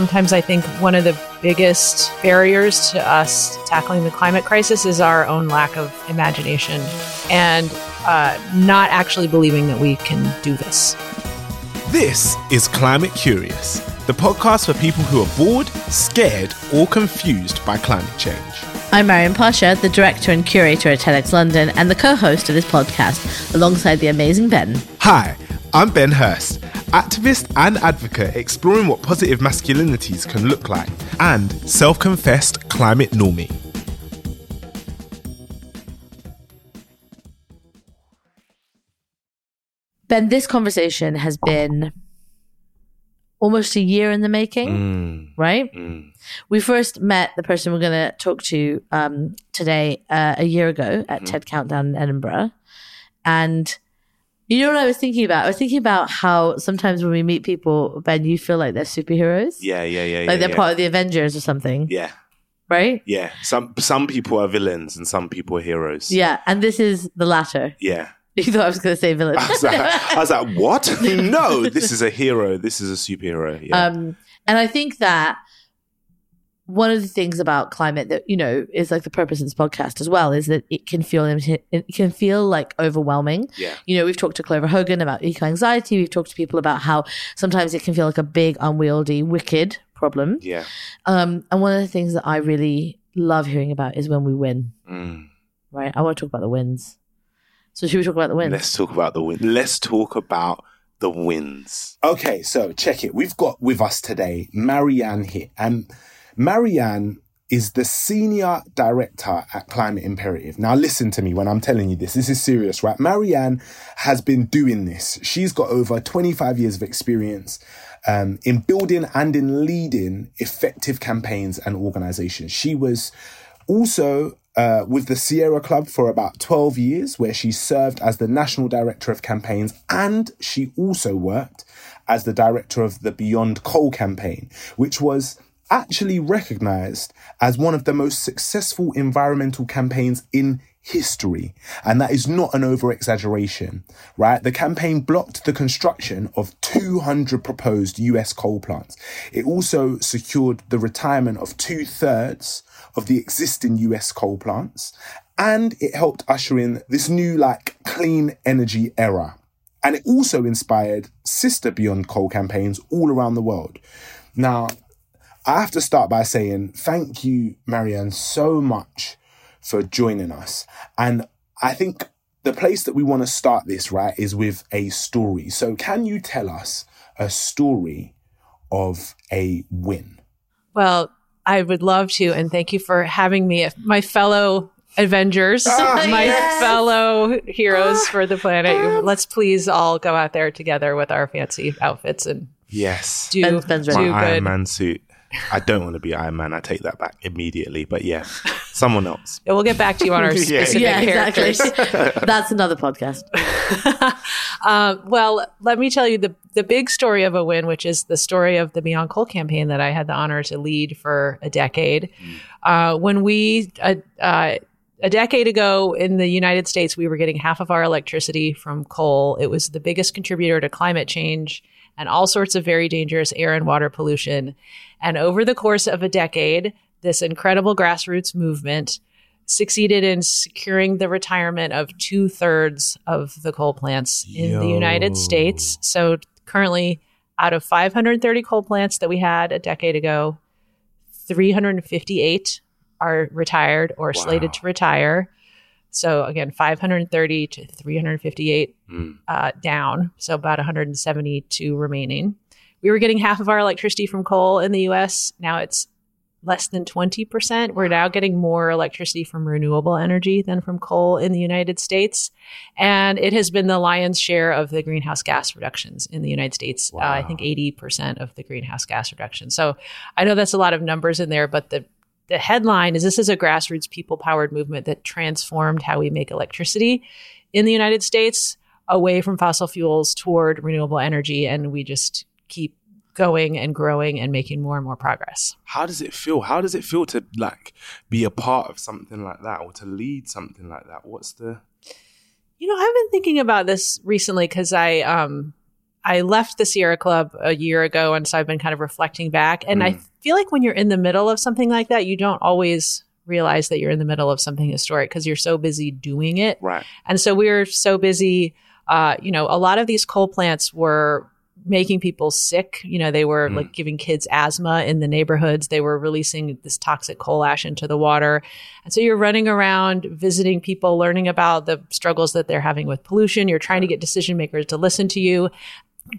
sometimes I think one of the biggest barriers to us tackling the climate crisis is our own lack of imagination and uh, not actually believing that we can do this. This is Climate Curious, the podcast for people who are bored, scared, or confused by climate change. I'm Maryam Pasha, the director and curator at TEDx London, and the co host of this podcast, alongside the amazing Ben. Hi, I'm Ben Hurst, activist and advocate exploring what positive masculinities can look like, and self confessed climate normie. Ben, this conversation has been almost a year in the making, Mm, right? mm. We first met the person we're going to talk to um, today uh, a year ago at TED Countdown in Edinburgh. And you know what I was thinking about? I was thinking about how sometimes when we meet people, Ben, you feel like they're superheroes. Yeah, yeah, yeah, Like yeah. they're yeah. part of the Avengers or something, yeah, right? yeah. Some some people are villains and some people are heroes. Yeah. And this is the latter. yeah. You thought I was going to say villain. I was like, I was like, what? no, this is a hero. This is a superhero. Yeah. Um, and I think that one of the things about climate that you know is like the purpose of this podcast as well is that it can feel it can feel like overwhelming. yeah. You know, we've talked to Clover Hogan about eco anxiety. We've talked to people about how sometimes it can feel like a big, unwieldy, wicked problem. Yeah. Um, and one of the things that I really love hearing about is when we win. Mm. Right? I want to talk about the wins. So should we talk about the wins? Let's talk about the win. Let's talk about the wins. Okay, so check it. We've got with us today Mary Anne here. And Mary Anne is the senior director at Climate Imperative. Now, listen to me when I'm telling you this. This is serious, right? Mary Anne has been doing this. She's got over 25 years of experience um, in building and in leading effective campaigns and organizations. She was also uh, with the Sierra Club for about 12 years, where she served as the national director of campaigns, and she also worked as the director of the Beyond Coal campaign, which was actually recognized as one of the most successful environmental campaigns in history. And that is not an over exaggeration, right? The campaign blocked the construction of 200 proposed US coal plants. It also secured the retirement of two thirds of the existing US coal plants. And it helped usher in this new, like, clean energy era. And it also inspired sister Beyond Coal campaigns all around the world. Now, I have to start by saying thank you, Mary Anne, so much for joining us. And I think the place that we want to start this, right, is with a story. So, can you tell us a story of a win? Well, I would love to, and thank you for having me, my fellow Avengers, Ah, my yes. fellow heroes for the planet. Let's please all go out there together with our fancy outfits and Yes. do, Ben's- Ben's do ready. My Iron. Man suit. I don't want to be Iron Man. I take that back immediately. But yeah, someone else. Yeah, We'll get back to you on our Yeah. specific yeah, characters. exactly. That's another podcast. Uh, well, let me tell you the the big story of a win, which is the story of the Beyond Coal campaign that I had the honor to lead for a decade. Uh, when we uh, uh, a decade ago in the United States, we were getting half of our electricity from coal. It was the biggest contributor to climate change and all sorts of very dangerous air and water pollution. And over the course of a decade, this incredible grassroots movement succeeded in securing the retirement of two thirds of the coal plants in the United States. So currently, out of 530 coal plants that we had a decade ago, 358 are retired or slated to retire. So again, 530 to 358 Mm. uh, down. So about 172 remaining. We were getting half of our electricity from coal in the US. Now it's less than 20%. We're now getting more electricity from renewable energy than from coal in the United States. And it has been the lion's share of the greenhouse gas reductions in the United States. Uh, I think 80% of the greenhouse gas reduction. So I know that's a lot of numbers in there, but the the headline is this is a grassroots people powered movement that transformed how we make electricity in the United States away from fossil fuels toward renewable energy. And we just keep going and growing and making more and more progress. How does it feel? How does it feel to like be a part of something like that or to lead something like that? What's the You know, I've been thinking about this recently because I um I left the Sierra Club a year ago, and so I've been kind of reflecting back. And I feel like when you're in the middle of something like that, you don't always realize that you're in the middle of something historic because you're so busy doing it. Right. And so we were so busy. Uh, you know, a lot of these coal plants were making people sick. You know, they were like giving kids asthma in the neighborhoods. They were releasing this toxic coal ash into the water. And so you're running around visiting people, learning about the struggles that they're having with pollution. You're trying to get decision makers to listen to you.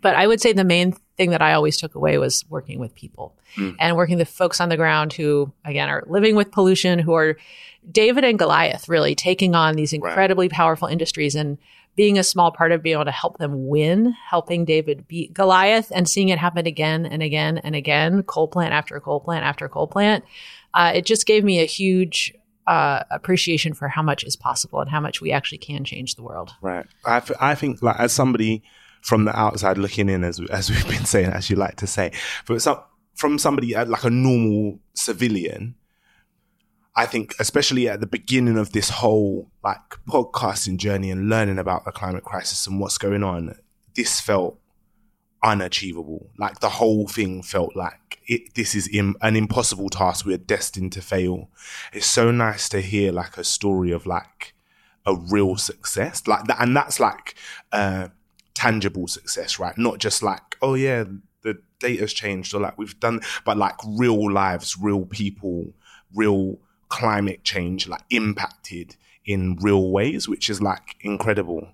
But I would say the main thing that I always took away was working with people and working with folks on the ground who, again, are living with pollution, who are David and Goliath, really taking on these incredibly powerful industries and being a small part of being able to help them win, helping David beat Goliath and seeing it happen again and again and again, coal plant after coal plant after coal plant. Uh, it just gave me a huge uh, appreciation for how much is possible and how much we actually can change the world. Right. I, th- I think like as somebody from the outside looking in, as as we've been saying, as you like to say, but some from somebody uh, like a normal civilian, I think especially at the beginning of this whole like podcasting journey and learning about the climate crisis and what's going on, this felt unachievable. Like the whole thing felt like it, this is Im- an impossible task. We're destined to fail. It's so nice to hear like a story of like a real success, like that, and that's like uh, tangible success, right? Not just like oh yeah, the data's changed or like we've done, but like real lives, real people, real climate change, like impacted in real ways, which is like incredible.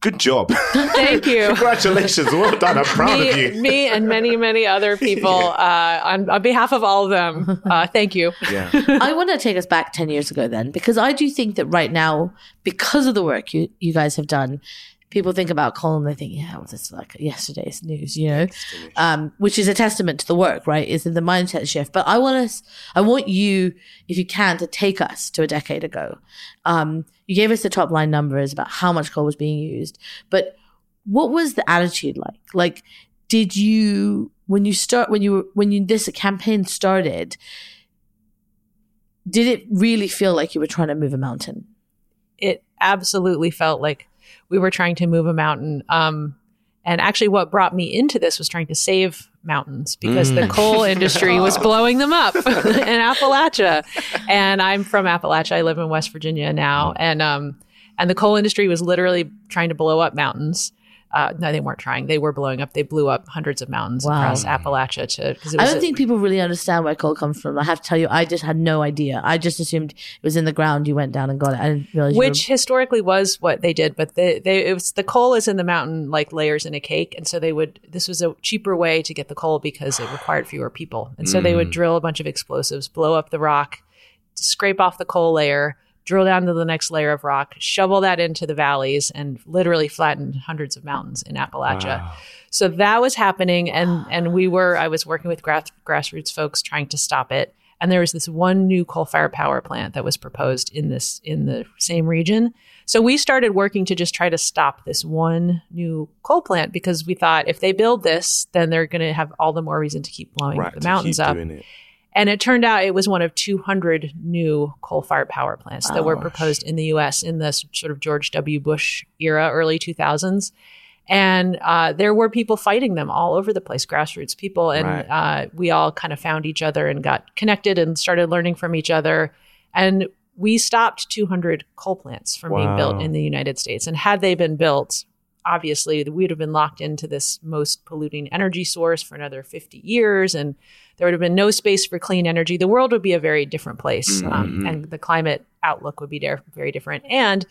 Good job. Thank you. Congratulations. Well done. I'm proud of me, you. me and many, many other people, uh, on, on behalf of all of them, uh, thank you. Yeah. I want to take us back 10 years ago then, because I do think that right now, because of the work you, you guys have done, people think about coal and they think, yeah, well, this is like yesterday's news, you know, um, which is a testament to the work, right? Is in the mindset shift. But I want us, I want you, if you can, to take us to a decade ago. Um, you gave us the top line numbers about how much coal was being used, but what was the attitude like? Like, did you, when you start, when you were, when you, this campaign started, did it really feel like you were trying to move a mountain? It absolutely felt like we were trying to move a mountain. Um, and actually, what brought me into this was trying to save mountains because the coal industry was blowing them up in Appalachia. And I'm from Appalachia. I live in West Virginia now, and um, and the coal industry was literally trying to blow up mountains. Uh, no, they weren't trying. They were blowing up. They blew up hundreds of mountains Wow. across Appalachia to because it I don't think people really understand where coal comes from. I have to tell you, I just had no idea. I just assumed it was in the ground. You went down and got it. I didn't realize. you were- which historically was what they did but they, they it was the coal is in the mountain like layers in a cake and so they would this was a cheaper way to get the coal because it required fewer people and so they would drill a bunch of explosives blow up the rock scrape off the coal layer drill down to the next layer of rock shovel that into the valleys and literally flatten hundreds of mountains in appalachia so that was happening and and we were i was working with grass, grassroots folks trying to stop it and there was this one new coal fired power plant that was proposed in this in the same region so we started working to just try to stop this one new coal plant because we thought if they build this then they're going to have all the more reason to keep blowing Right. the mountains up. And it turned out it was one of 200 new coal fired power plants that were proposed in the US in the sort of George W. Bush era, early 2000s. And uh, there were people fighting them all over the place, grassroots people. And Right. uh, we all kind of found each other and got connected and started learning from each other. And we stopped 200 coal plants from being built in the United States. And had they been built, obviously we'd have been locked into this most polluting energy source for another 50 years and there would have been no space for clean energy. The world would be a very different place um, and the climate outlook would be der- very different. And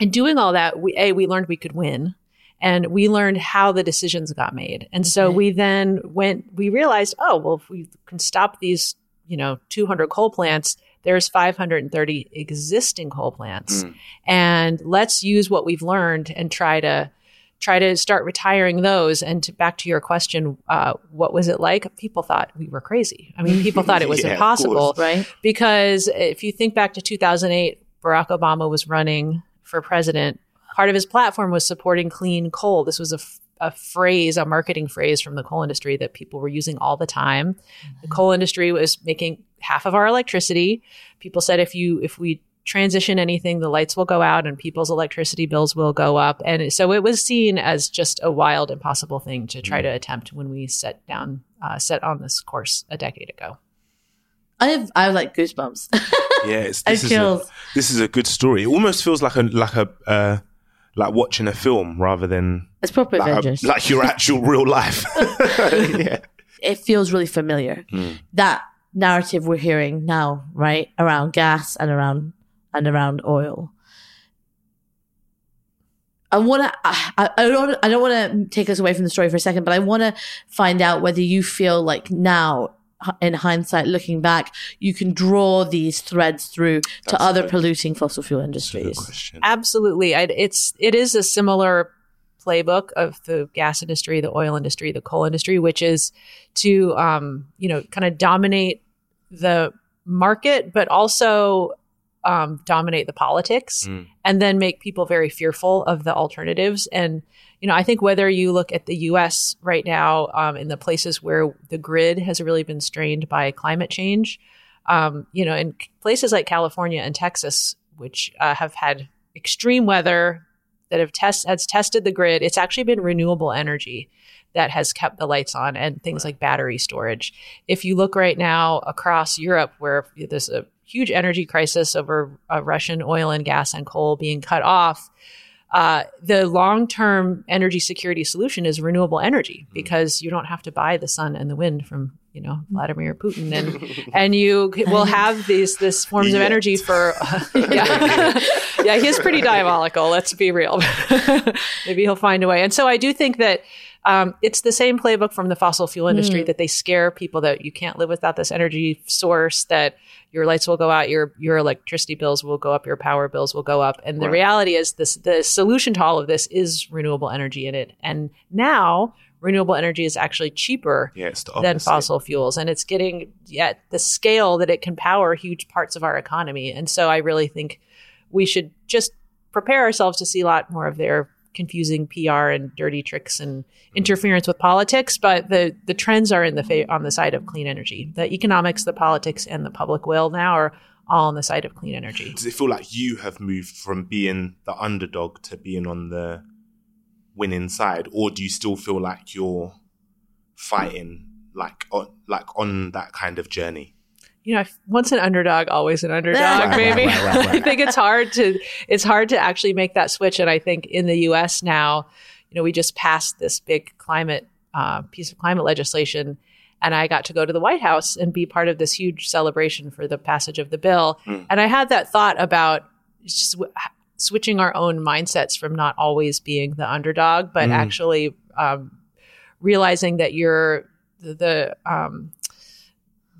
in doing all that we a we learned we could win and we learned how the decisions got made. And so Okay. we then went we realized oh well if we can stop these you know 200 coal plants there's 530 existing coal plants. And let's use what we've learned and try to try to start retiring those. And to, back to your question uh, what was it like? People thought we were crazy. I mean people thought it was Yeah, impossible right? because if you think back to 2008 barack obama was running for president. Part of his platform was supporting clean coal. This was a, f- a phrase a marketing phrase from the coal industry that people were using all the time. The coal industry was making half of our electricity people said if you if we transition anything, the lights will go out and people's electricity bills will go up. And so it was seen as just a wild, impossible thing to try to attempt when we set down, uh, set on this course a decade ago. I have I have like goosebumps. Yeah, it's, I this is a, this is a good story. It almost feels like a like a uh, like watching a film rather than it's proper like, a- like your actual real life. yeah. it feels really familiar. That narrative we're hearing now, right, around gas and around and around oil. I want to. I, I don't. I don't want to take us away from the story for a second, but I want to find out whether you feel like now, in hindsight, looking back, you can draw these threads through to other polluting fossil fuel industries. Absolutely. I, it's it is a similar playbook of the gas industry, the oil industry, the coal industry, which is to um, you know kind of dominate the market, but also um, dominate the politics, Mm. and then make people very fearful of the alternatives. And you know, I think whether you look at the U.S. right now, um, in the places where the grid has really been strained by climate change, um, you know, in places like California and Texas, which uh, have had extreme weather that have test has tested the grid, it's actually been renewable energy that has kept the lights on and things like battery storage. If you look right now across Europe, where there's a huge energy crisis over uh, Russian oil and gas and coal being cut off, uh, the long term energy security solution is renewable energy because you don't have to buy the sun and the wind from you know Vladimir Putin and and you will have these this forms of energy for yeah. Yeah he's pretty diabolical let's be real. Maybe he'll find a way. And so I do think that um, it's the same playbook from the fossil fuel industry that they scare people that you can't live without this energy source that your lights will go out your your electricity bills will go up your power bills will go up. And the reality is this the solution to all of this is renewable energy in it. And now renewable energy is actually cheaper Yeah, than fossil fuels. And it's getting at the scale that it can power huge parts of our economy. And so i really think we should just prepare ourselves to see a lot more of their confusing pr and dirty tricks and interference with politics but the the trends are in the fa- on the side of clean energy the economics the politics and the public will now are all on the side of clean energy Does it feel like you have moved from being the underdog to being on the winning side, or do you still feel like you're fighting like on like on that kind of journey? You know, once an underdog, always an underdog, maybe. right, right, right. I think it's hard to it's hard to actually make that switch. And I think in the U.S. now, you know, we just passed this big climate uh, piece of climate legislation, and I got to go to the White House and be part of this huge celebration for the passage of the bill. And I had that thought about sw- switching our own mindsets from not always being the underdog, but Mm. actually um, realizing that you're the, the um,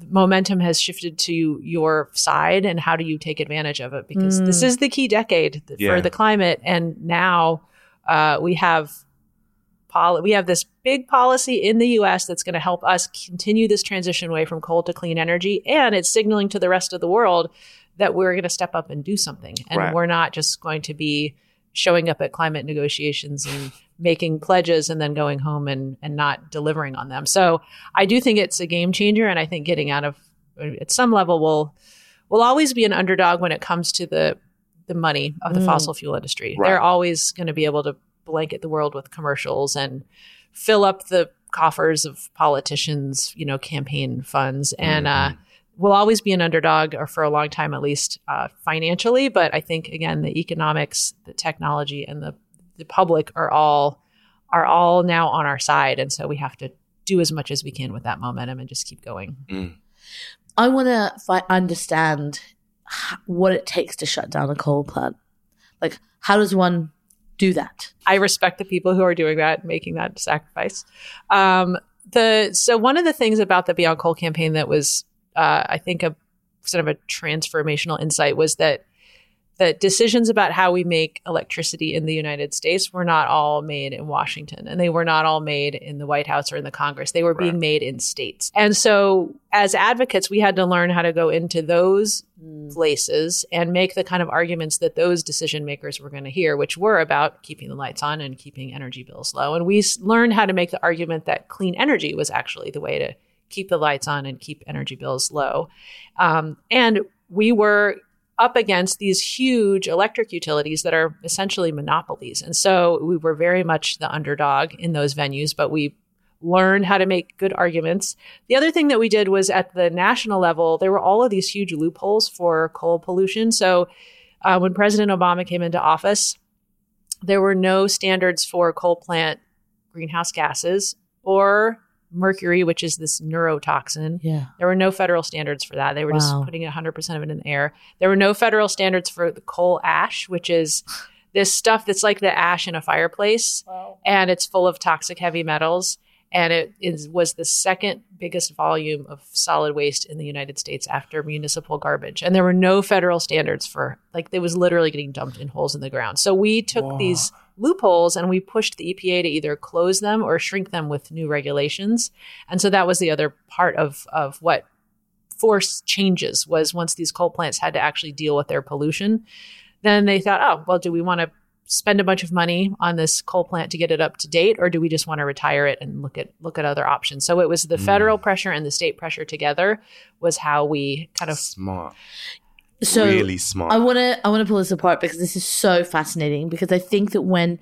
momentum has shifted to your side and how do you take advantage of it because this is the key decade th- Yeah. for the climate and now uh, we have poli- we have this big policy in the US that's going to help us continue this transition away from coal to clean energy and it's signaling to the rest of the world that we're going to step up and do something and Right. we're not just going to be showing up at climate negotiations and making pledges and then going home and, and not delivering on them. So I do think it's a game changer. And I think getting out of, at some level, will will always be an underdog when it comes to the the money of the Mm. fossil fuel industry. Right. They're always going to be able to blanket the world with commercials and fill up the coffers of politicians, you know, campaign funds. And uh, will always be an underdog, or for a long time at least, uh, financially. But I think again, the economics, the technology, and the the public are all are all now on our side, and so we have to do as much as we can with that momentum and just keep going. I want to fi- understand what it takes to shut down a coal plant. Like, how does one do that? I respect the people who are doing that, making that sacrifice. Um, the so one of the things about the Beyond Coal campaign that was, uh, I think, a sort of a transformational insight was that that decisions about how we make electricity in the United States were not all made in Washington, and they were not all made in the White House or in the Congress. They were being made in states, and so as advocates, we had to learn how to go into those places and make the kind of arguments that those decision makers were going to hear, which were about keeping the lights on and keeping energy bills low. And we s- learned how to make the argument that clean energy was actually the way to keep the lights on and keep energy bills low. Um, and we were up against these huge electric utilities that are essentially monopolies. And so we were very much the underdog in those venues, but we learned how to make good arguments. The other thing that we did was at the national level, there were all of these huge loopholes for coal pollution. So uh, when President Obama came into office, there were no standards for coal plant greenhouse gases or mercury, which is this neurotoxin. Yeah. There were no federal standards for that. They were Wow. just putting 100% of it in the air. There were no federal standards for the coal ash, which is this stuff that's like the ash in a fireplace and it's full of toxic heavy metals. And it is, was the second biggest volume of solid waste in the United States after municipal garbage. And there were no federal standards for, like, it was literally getting dumped in holes in the ground. So we took these loopholes and we pushed the EPA to either close them or shrink them with new regulations. And so that was the other part of, of what force changes was once these coal plants had to actually deal with their pollution, then they thought, oh, well, do we want to spend a bunch of money on this coal plant to get it up to date, or do we just want to retire it and look at look at other options? So it was the mm. federal pressure and the state pressure together was how we kind of Smart. So really smart. I want to I want to pull this apart because this is so fascinating because I think that when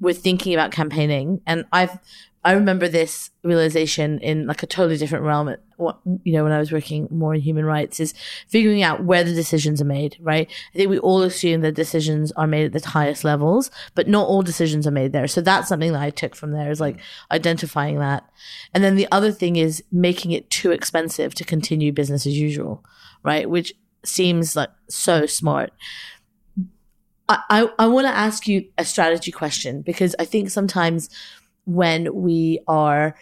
we're thinking about campaigning and I've I remember this realization in like a totally different realm at what you know when I was working more in human rights is figuring out where the decisions are made right? I think we all assume that decisions are made at the highest levels but not all decisions are made there. So that's something that I took from there is like identifying that. And then the other thing is making it too expensive to continue business as usual right? Which seems like so smart. I, I, I want to ask you a strategy question because I think sometimes when we are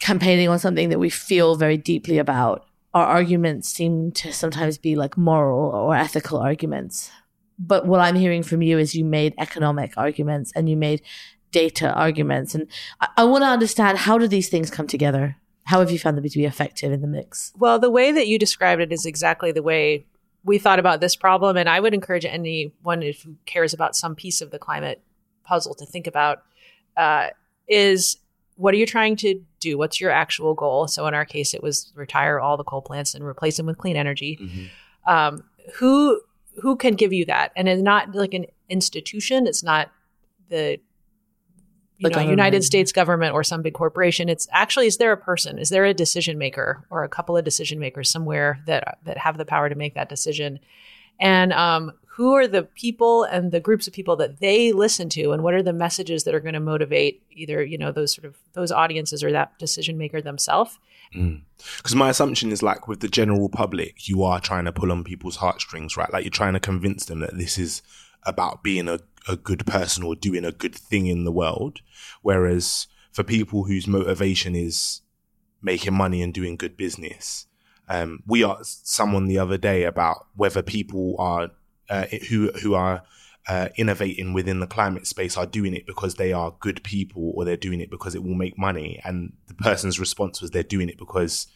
campaigning on something that we feel very deeply about, our arguments seem to sometimes be like moral or ethical arguments. But what I'm hearing from you is you made economic arguments and you made data arguments. And I, I want to understand how do these things come together? How have you found them to be effective in the mix? Well, the way that you described it is exactly the way we thought about this problem. And I would encourage anyone who cares about some piece of the climate puzzle to think about uh, is what are you trying to do? What's your actual goal? So in our case, it was retire all the coal plants and replace them with clean energy. Mm-hmm. Um, who who can give you that? And it's not like an institution. It's not the you The know United. States government or some big corporation. It's actually is there a person? Is there a decision maker or a couple of decision makers somewhere that that have the power to make that decision? And um, who are the people and the groups of people that they listen to, and what are the messages that are going to motivate either you know those sort of those audiences or that decision maker themselves? Because my assumption is like with the general public, you are trying to pull on people's heartstrings, right? Like you're trying to convince them that this is about being a, a good person or doing a good thing in the world. Whereas for people whose motivation is making money and doing good business, um, we asked someone the other day about whether people are uh, who who are uh, innovating within the climate space are doing it because they are good people or they're doing it because it will make money. And the person's response was they're doing it because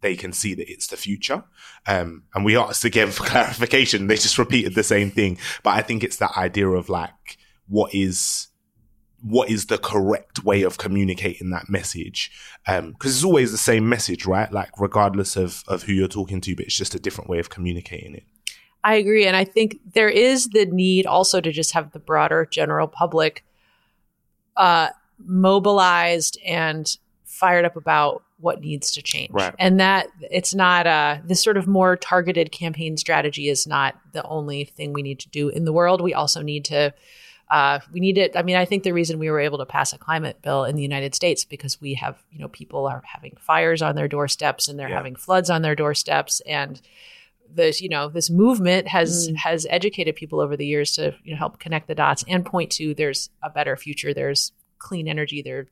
they can see that it's the future. Um, and we asked again for clarification. They just repeated the same thing. But I think it's that idea of like, what is, what is the correct way of communicating that message? Um, cause it's always the same message, right? Like regardless of, of who you're talking to, but it's just a different way of communicating it. I agree. And I think there is the need also to just have the broader general public uh, mobilized and fired up about what needs to change. Right. And that it's not uh, this sort of more targeted campaign strategy is not the only thing we need to do in the world. We also need to. Uh, we need it. I mean, I think the reason we were able to pass a climate bill in the United States because we have, you know, people are having fires on their doorsteps and they're Yeah. having floods on their doorsteps, and this, you know, this movement has Mm. has educated people over the years to you know help connect the dots and point to there's a better future. There's clean energy. There are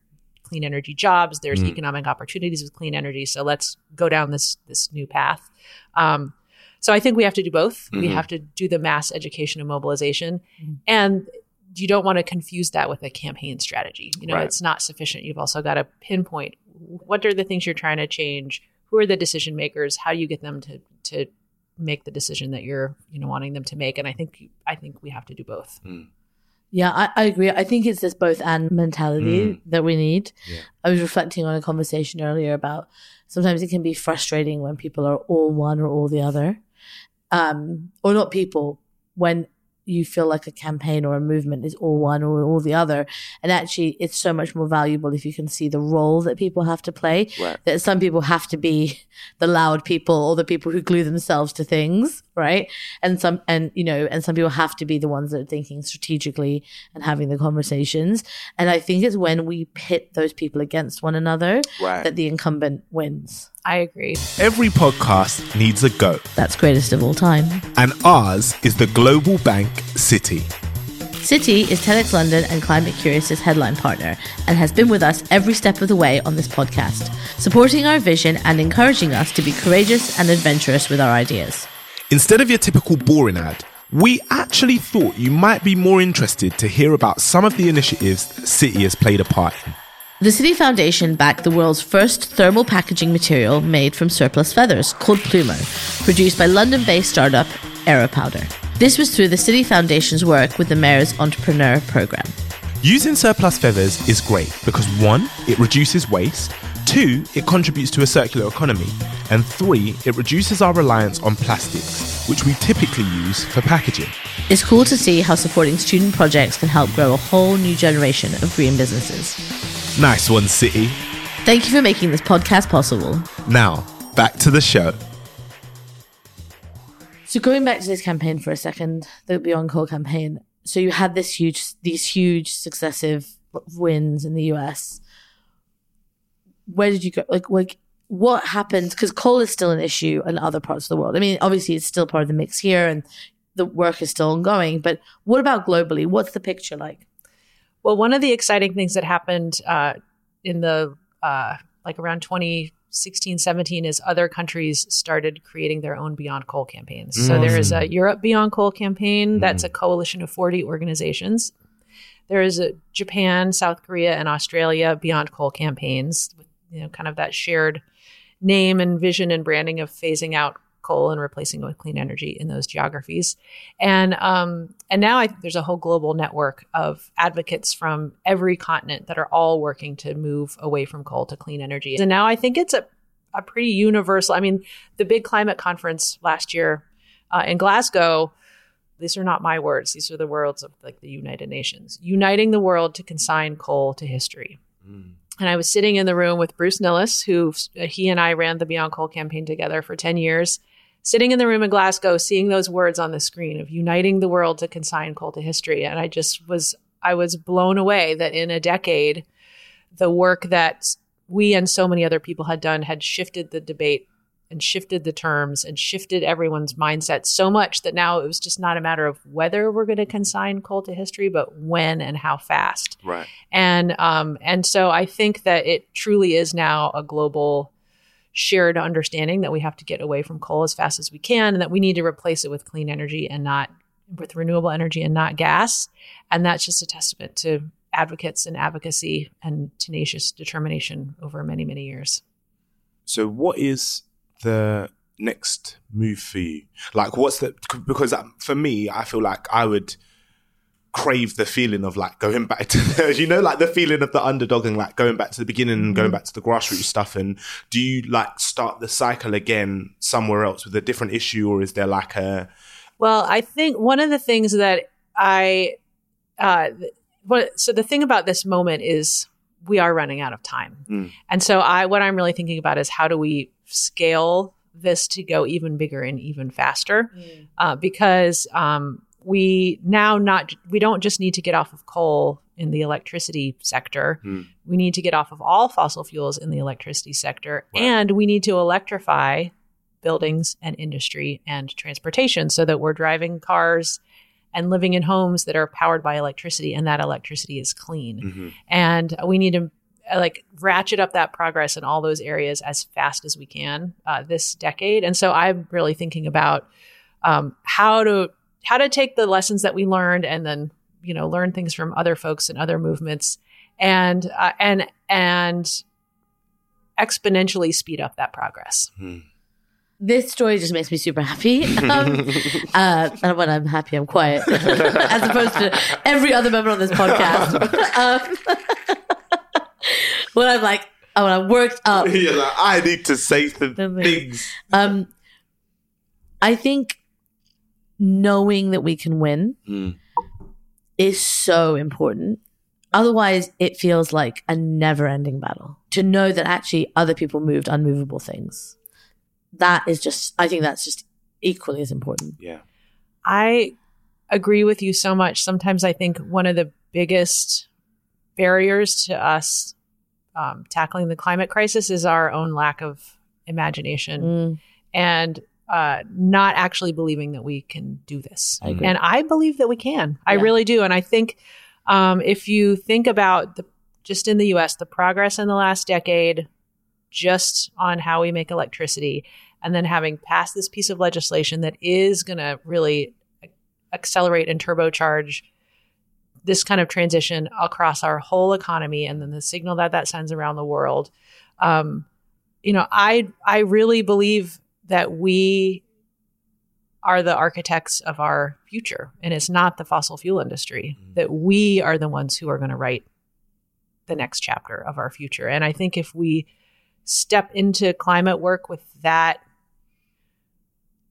clean energy jobs. There's Mm. economic opportunities with clean energy. So let's go down this this new path. Um, so I think we have to do both. We Mhm. have to do the mass education and mobilization, Mhm. and you don't want to confuse that with a campaign strategy. You know, Right. it's not sufficient. You've also got to pinpoint what are the things you're trying to change. Who are the decision makers? How do you get them to to make the decision that you're you know wanting them to make? And I think I think we have to do both. Yeah, I, I agree. I think it's this both and mentality Mm. that we need. Yeah. I was reflecting on a conversation earlier about sometimes it can be frustrating when people are all one or all the other. um, or not people, when you feel like a campaign or a movement is all one or all the other. And actually, it's so much more valuable if you can see the role that people have to play. Right. That some people have to be the loud people or the people who glue themselves to things, right? And some, and you know, and some people have to be the ones that are thinking strategically and having the conversations. And I think it's when we pit those people against one another Right. that the incumbent wins. I agree. Every podcast needs a goat, That's greatest of all time. and ours is the global bank Citi. Citi is TEDx London and Climate Curious's headline partner and has been with us every step of the way on this podcast, supporting our vision and encouraging us to be courageous and adventurous with our ideas. Instead of your typical boring ad, we actually thought you might be more interested to hear about some of the initiatives that Citi has played a part in. The Citi Foundation backed the world's first thermal packaging material made from surplus feathers called pluumo, produced by London based startup Aeropowder. This was through the Citi Foundation's work with the Mayor's Entrepreneur Programme. Using surplus feathers is great because one, it reduces waste, two, it contributes to a circular economy, and three, it reduces our reliance on plastics, which we typically use for packaging. It's cool to see how supporting student projects can help grow a whole new generation of green businesses. Nice one, Citi. Thank you for making this podcast possible. Now, back to the show. So going back to this campaign for a second, the Beyond Coal campaign. So you had this huge, these huge successive wins in the US. Where did you go? Like, like what happened? Because coal is still an issue in other parts of the world. I mean, obviously it's still part of the mix here, and the work is still ongoing. But what about globally? What's the picture like? Well, one of the exciting things that happened uh, in the uh, like around 2016, 17 is other countries started creating their own Beyond Coal campaigns. So there is a Europe Beyond Coal campaign that's a coalition of 40 organizations. There is a Japan, South Korea, and Australia Beyond Coal campaigns with you know kind of that shared name and vision and branding of phasing out coal and replacing it with clean energy in those geographies. And um, and now I, there's a whole global network of advocates from every continent that are all working to move away from coal to clean energy. And now I think it's a a pretty universal. I mean, the big climate conference last year uh, in Glasgow. These are not my words. These are the words of like the United Nations, uniting the world to consign coal to history. And I was sitting in the room with Bruce Nilles, who uh, he and I ran the Beyond Coal campaign together for 10 years, sitting in the room in Glasgow, seeing those words on the screen of uniting the world to consign coal to history. And I just was, I was blown away that in a decade, the work that we and so many other people had done had shifted the debate and shifted the terms and shifted everyone's mindset so much that now it was just not a matter of whether we're going to consign coal to history, but when and how fast Right. and um and so i think that it truly is now a global shared understanding that we have to get away from coal as fast as we can and that we need to replace it with clean energy and not with renewable energy and not gas and that's just a testament to advocates and advocacy and tenacious determination over many many years So, what is the next move for you? Like, what's the because um, for me, I feel like I would crave the feeling of like going back to the, you know like the feeling of the underdog and like going back to the beginning and going back to the grassroots stuff and do you like start the cycle again somewhere else with a different issue or is there like a Well, I think one of the things that I, uh, what, so the thing about this moment is we are running out of time. Mm. And so I, what I'm really thinking about is how do we scale this to go even bigger and even faster? Uh, because, um, we now not, we don't just need to get off of coal in the electricity sector. Mm. We need to get off of all fossil fuels in the electricity sector. Right. And we need to electrify buildings and industry and transportation so that we're driving cars and living in homes that are powered by electricity and that electricity is clean. Mhm. And we need to like ratchet up that progress in all those areas as fast as we can uh, this decade. And so I'm really thinking about um, how to how to take the lessons that we learned and then you know learn things from other folks and other movements and uh, and and exponentially speed up that progress. This story just makes me super happy. Um, uh, and when I'm happy, I'm quiet, as opposed to every other member on this podcast. um, when I'm like, oh, when I'm worked up. You're like, I need to say some things Um, I think knowing that we can win Mm. is so important. Otherwise, it feels like a never ending battle. To know that actually other people moved unmovable things. That is just, I think that's just equally as important. Yeah. I agree with you so much. Sometimes I think one of the biggest barriers to us um, tackling the climate crisis is our own lack of imagination Mm, and uh, not actually believing that we can do this. I. And I believe that we can. I Yeah. really do. And I think um, if you think about the just in the U.S. the progress in the last decade, just on how we make electricity, and then having passed this piece of legislation that is going to really accelerate and turbocharge this kind of transition across our whole economy, and then the signal that that sends around the world. Um, you know, I I really believe that we are the architects of our future, and it's not the fossil fuel industry. That we are the ones who are going to write the next chapter of our future. And I think if we step into climate work with that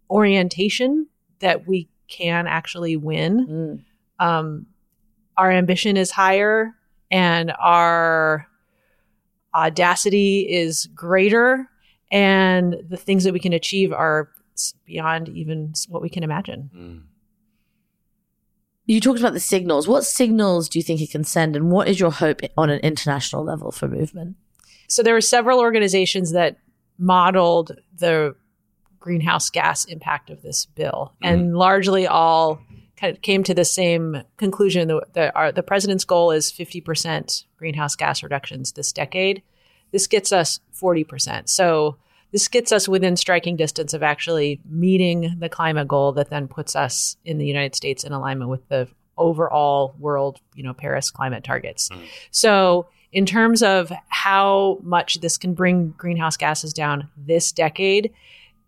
orientation, that we can actually win. mm. Um, our ambition is higher, and our audacity is greater, and the things that we can achieve are beyond even what we can imagine. Mm. You talked about the signals. What signals do you think it can send, and what is your hope on an international level for movement? so there were several organizations that modeled the greenhouse gas impact of this bill and largely all kind of came to the same conclusion that the, our, the president's goal is 50% greenhouse gas reductions this decade this gets us 40% so this gets us within striking distance of actually meeting the climate goal that then puts us in the united states in alignment with the overall world you know paris climate targets. Hmm. So in terms of how much this can bring greenhouse gases down this decade,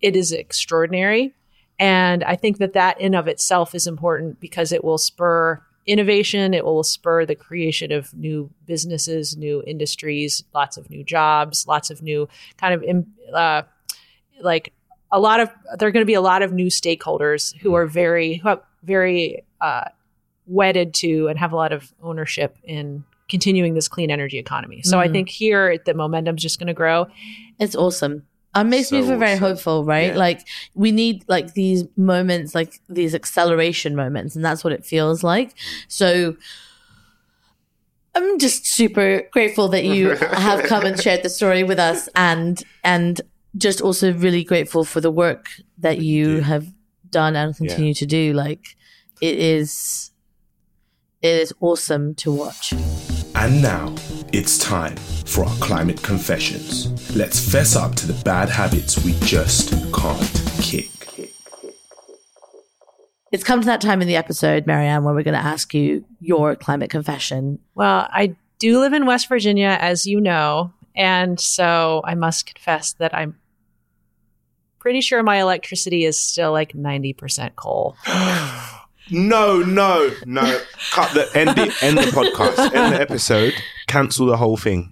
it is extraordinary. And I think that that in of itself is important because it will spur innovation. It will spur the creation of new businesses, new industries, lots of new jobs, lots of new kind of, uh, like a lot of, there are going to be a lot of new stakeholders who are very, who have very, uh, wedded to and have a lot of ownership in continuing this clean energy economy. So I Mhm. think here the momentum's just going to grow. It's awesome. It makes me feel very awesome. hopeful, right? Yeah. Like we need like these moments, like these acceleration moments, and that's what it feels like. So I'm just super grateful that you have come and shared the story with us, and and just also really grateful for the work that you do. have done and continue to do. Like it is, it is awesome to watch. And now it's time for our climate confessions. Let's fess up to the bad habits we just can't kick. It's come to that time in the episode, Mary Anne, where we're going to ask you your climate confession. Well, I do live in West Virginia, as you know. And so I must confess that I'm pretty sure my electricity is still like 90% coal. No, no, no. Cut the end it. End the podcast. End the episode. Cancel the whole thing.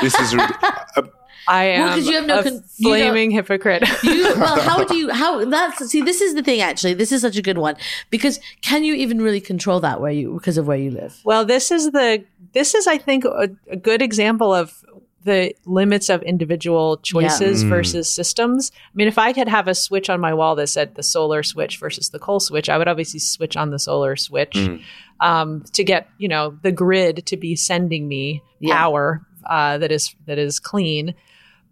This is. rid- uh, I am 'cause you have no a con- you don't- flaming hypocrite. You, well, how do you, how, that's, see, this is the thing, actually. This is such a good one because can you even really control that where you, because of where you live? Well, this is the this is I think a, a good example of the limits of individual choices Mm. versus systems. I mean, if I could have a switch on my wall that said the solar switch versus the coal switch, I would obviously switch on the solar switch Mm. um, to get you know the grid to be sending me Yeah. power uh, that is that is clean.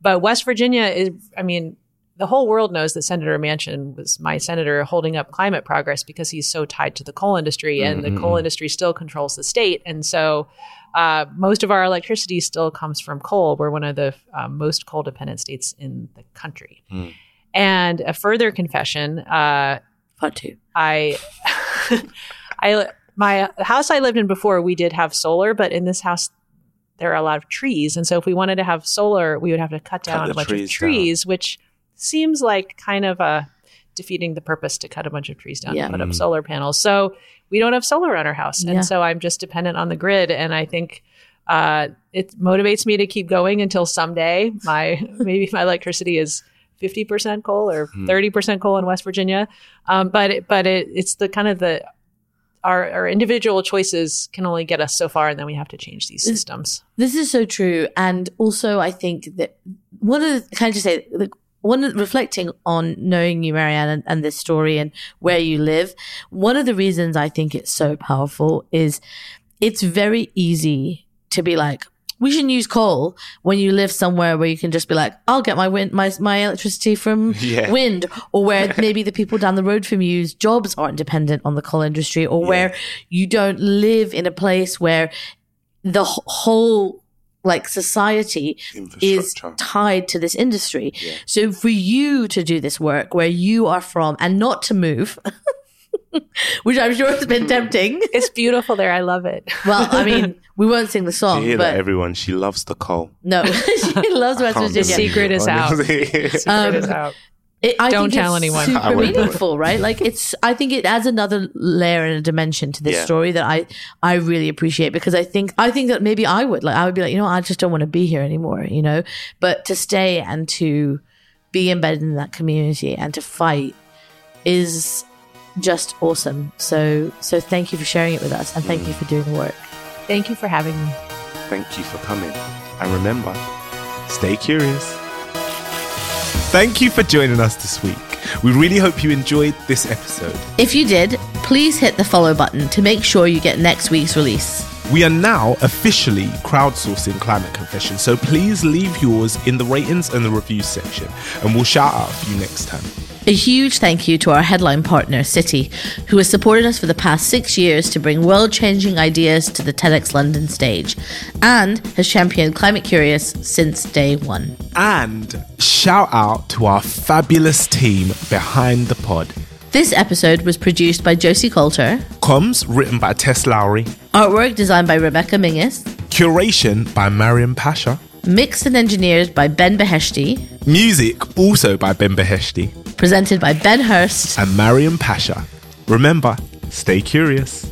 But West Virginia is, I mean, the whole world knows that Senator Manchin was my senator holding up climate progress because he's so tied to the coal industry, and the coal industry still controls the state. And so uh, most of our electricity still comes from coal. We're one of the uh, most coal dependent states in the country. And a further confession uh, Part two. I, I, my house I lived in before, we did have solar, but in this house, there are a lot of trees. And so if we wanted to have solar, we would have to cut down the a bunch trees of trees, which seems like kind of a defeating the purpose to cut a bunch of trees down Yeah. and put up solar panels. So we don't have solar on our house. Yeah. And so I'm just dependent on the grid. And I think uh, it motivates me to keep going until someday my maybe my electricity is fifty percent coal or Hmm. thirty percent coal in West Virginia. Um, but it, but it, it's the kind of the our, our individual choices can only get us so far, and then we have to change these systems. This is so true. And also, I think that one of the, can I just say, the, one of, reflecting on knowing you, Mary Anne, and, and this story and where you live, one of the reasons I think it's so powerful is it's very easy to be like, we shouldn't use coal when you live somewhere where you can just be like, I'll get my wind, my, my electricity from Yeah. wind, or where maybe the people down the road from you's jobs aren't dependent on the coal industry, or where you don't live in a place where the whole like society is tied to this industry. So for you to do this work where you are from and not to move, which I'm sure has been tempting. It's beautiful there. I love it. Well, I mean, we won't sing the You song, hear that, everyone? She loves the coal. no, she loves West Can't The Virginia. secret is out. Secret Um, is out. It, I Don't tell anyone. I Super it. meaningful, right? Like it's. I think it adds another layer and a dimension to this Yeah. story that I I really appreciate because I think I think that maybe I would like I would be like you know I just don't want to be here anymore, you know. But to stay and to be embedded in that community and to fight is just awesome. So so thank you for sharing it with us and thank mm. you for doing the work. Thank you for having me. Thank you for coming. And remember, stay curious. Thank you for joining us this week. We really hope you enjoyed this episode. If you did, please hit the follow button to make sure you get next week's release. We are now officially crowdsourcing Climate Confession, so please leave yours in the ratings and the reviews section, and we'll shout out for you next time. A huge thank you to our headline partner, Citi, who has supported us for the past six years to bring world changing ideas to the TEDx London stage and has championed Climate Curious since day one. And shout out to our fabulous team behind the pod. This episode was produced by Josie Colter, Comms written by Tess Lowry, artwork designed by Rebecca Mingus, curation by Maryam Pasha, mixed and engineered by Ben Beheshty, music also by Ben Beheshty presented by Ben Hurst. and Maryam Pasha. Remember, stay curious.